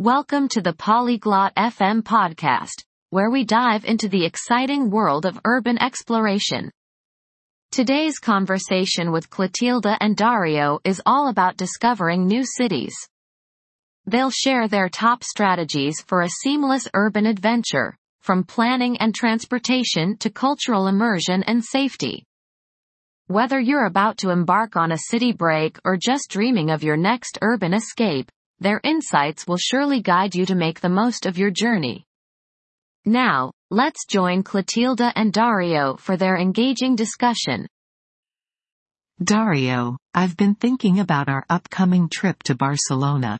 Welcome to the Polyglot FM podcast, where we dive into the exciting world of urban exploration. Today's conversation with Clotilda and Dario is all about discovering new cities. They'll share their top strategies for a seamless urban adventure, from planning and transportation to cultural immersion and safety. Whether you're about to embark on a city break or just dreaming of your next urban escape, their insights will surely guide you to make the most of your journey. Now, let's join Clotilda and Dario for their engaging discussion. Dario, I've been thinking about our upcoming trip to Barcelona.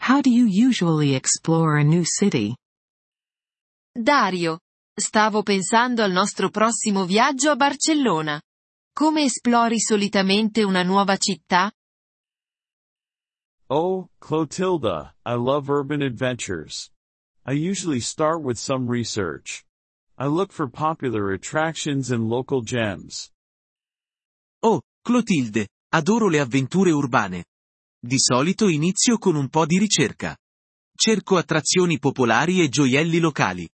How do you usually explore a new city? Dario, stavo pensando al nostro prossimo viaggio a Barcellona. Come esplori solitamente una nuova città? Oh, Clotilda, I love urban adventures. I usually start with some research. I look for popular attractions and local gems. Oh, Clotilde, adoro le avventure urbane. Di solito inizio con un po' di ricerca. Cerco attrazioni popolari e gioielli locali.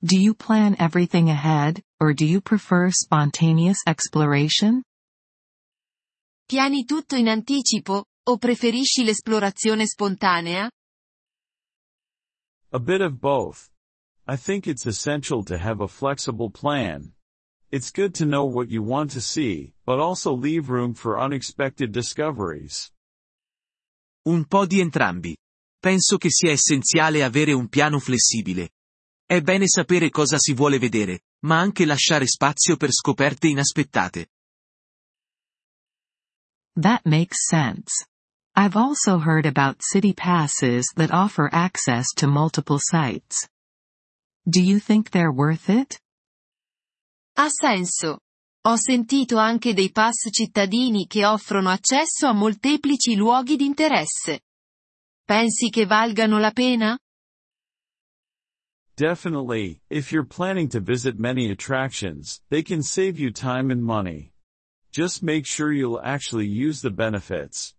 Do you plan everything ahead, or do you prefer spontaneous exploration? Piani tutto in anticipo, o preferisci l'esplorazione spontanea? A bit of both. I think it's essential to have a flexible plan. It's good to know what you want to see, but also leave room for unexpected discoveries. Un po' di entrambi. Penso che sia essenziale avere un piano flessibile. È bene sapere cosa si vuole vedere, ma anche lasciare spazio per scoperte inaspettate. That makes sense. I've also heard about city passes that offer access to multiple sites. Do you think they're worth it? Ha senso. Ho sentito anche dei pass cittadini che offrono accesso a molteplici luoghi di interesse. Pensi che valgano la pena? Definitely, if you're planning to visit many attractions, they can save you time and money. Just make sure you'll actually use the benefits.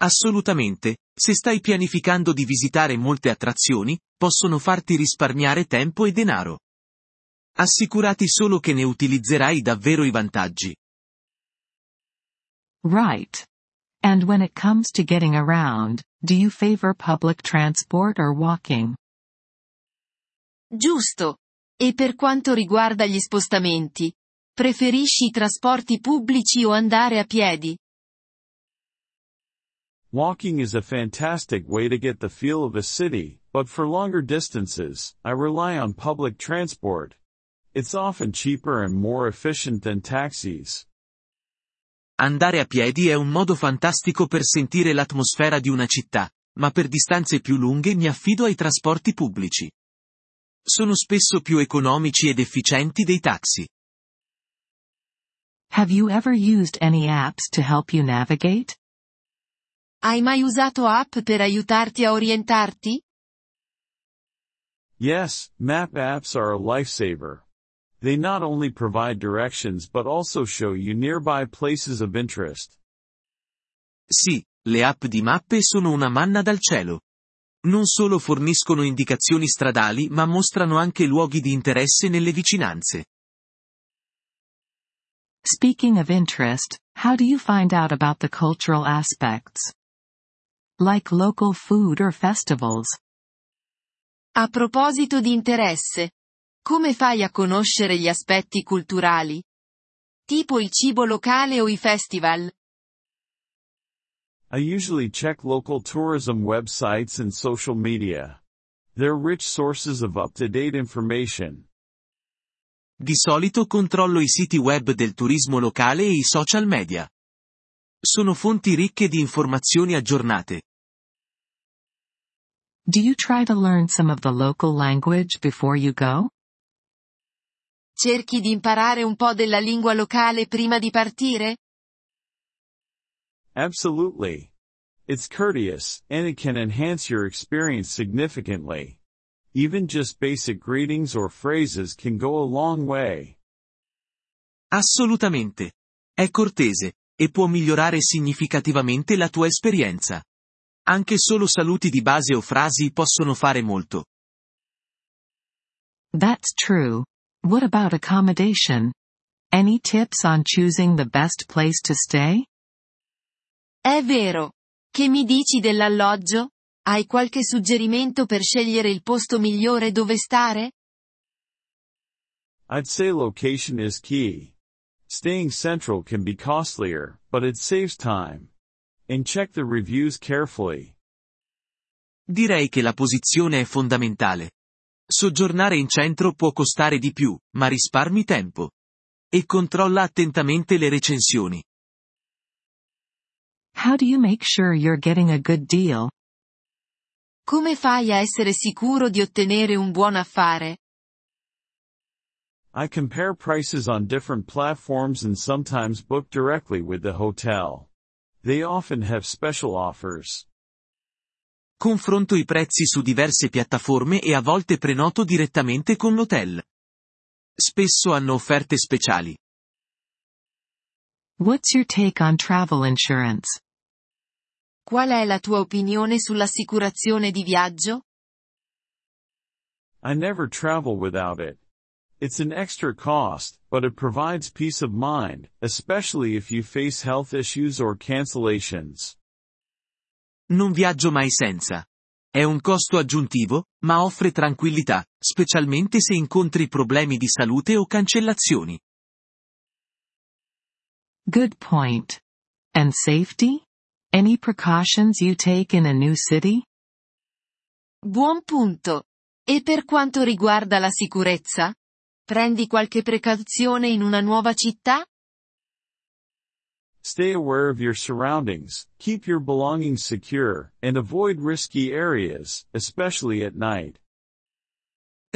Assolutamente, se stai pianificando di visitare molte attrazioni, possono farti risparmiare tempo e denaro. Assicurati solo che ne utilizzerai davvero i vantaggi. Right. And when it comes to getting around, do you favor public transport or walking? Giusto. E per quanto riguarda gli spostamenti, preferisci i trasporti pubblici o andare a piedi? Walking is a fantastic way to get the feel of a city, but for longer distances, I rely on public transport. It's often cheaper and more efficient than taxis. Andare a piedi è un modo fantastico per sentire l'atmosfera di una città, ma per distanze più lunghe mi affido ai trasporti pubblici. Sono spesso più economici ed efficienti dei taxi. Have you ever used any apps to help you navigate? Hai mai usato app per aiutarti a orientarti? Yes, map apps are a lifesaver. They not only provide directions but also show you nearby places of interest. Sì, le app di mappe sono una manna dal cielo. Non solo forniscono indicazioni stradali ma mostrano anche luoghi di interesse nelle vicinanze. Speaking of interest, how do you find out about the cultural aspects? Like local food or festivals? A proposito di interesse. Come fai a conoscere gli aspetti culturali? Tipo il cibo locale o i festival? I usually check local tourism websites and social media. They're rich sources of up-to-date information. Di solito controllo i siti web del turismo locale e i social media. Sono fonti ricche di informazioni aggiornate. Do you try to learn some of the local language before you go? Cerchi di imparare un po' della lingua locale prima di partire? Absolutely. It's courteous, and it can enhance your experience significantly. Even just basic greetings or phrases can go a long way. Assolutamente. È cortese, e può migliorare significativamente la tua esperienza. Anche solo saluti di base o frasi possono fare molto. That's true. What about accommodation? Any tips on choosing the best place to stay? È vero. Che mi dici dell'alloggio? Hai qualche suggerimento per scegliere il posto migliore dove stare? I'd say location is key. Staying central can be costlier, but it saves time. And check the reviews carefully. Direi che la posizione è fondamentale. Soggiornare in centro può costare di più, ma risparmi tempo. E controlla attentamente le recensioni. How do you make sure you're getting a good deal? Come fai a essere sicuro di ottenere un buon affare? I compare prices on different platforms and sometimes book directly with the hotel. They often have special offers. Confronto i prezzi su diverse piattaforme e a volte prenoto direttamente con l'hotel. Spesso hanno offerte speciali. What's your take on travel insurance? Qual è la tua opinione sull'assicurazione di viaggio? I never travel without it. It's an extra cost, but it provides peace of mind, especially if you face health issues or cancellations. Non viaggio mai senza. È un costo aggiuntivo, ma offre tranquillità, specialmente se incontri problemi di salute o cancellazioni. Good point. And safety? Any precautions you take in a new city? Buon punto. E per quanto riguarda la sicurezza? Prendi qualche precauzione in una nuova città? Stay aware of your surroundings, keep your belongings secure, and avoid risky areas, especially at night.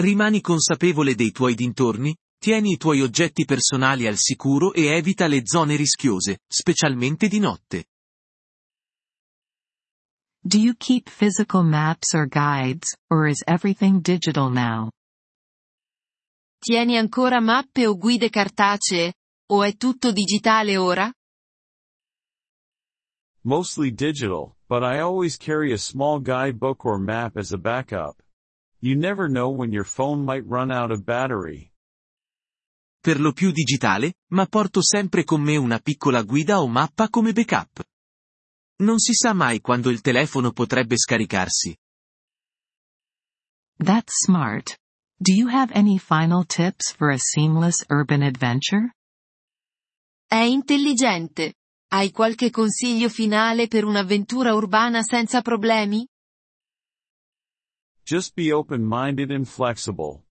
Rimani consapevole dei tuoi dintorni, tieni i tuoi oggetti personali al sicuro e evita le zone rischiose, specialmente di notte. Do you keep physical maps or guides, or is everything digital now? Tieni ancora mappe o guide cartacee? O è tutto digitale ora? Mostly digital, but I always carry a small guidebook or map as a backup. You never know when your phone might run out of battery. Per lo più digitale, ma porto sempre con me una piccola guida o mappa come backup. Non si sa mai quando il telefono potrebbe scaricarsi. That's smart. Do you have any final tips for a seamless urban adventure? È intelligente. Hai qualche consiglio finale per un'avventura urbana senza problemi? Just be open-minded and flexible.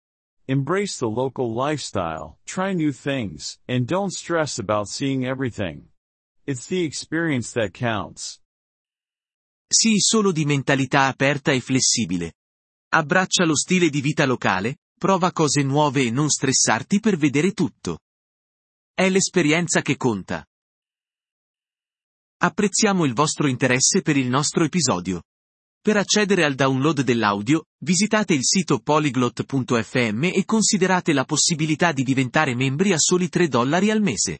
Embrace the local lifestyle, try new things, and don't stress about seeing everything. It's the experience that counts. Sii solo di mentalità aperta e flessibile. Abbraccia lo stile di vita locale, prova cose nuove e non stressarti per vedere tutto. È l'esperienza che conta. Apprezziamo il vostro interesse per il nostro episodio. Per accedere al download dell'audio, visitate il sito polyglot.fm e considerate la possibilità di diventare membri a soli 3 dollari al mese.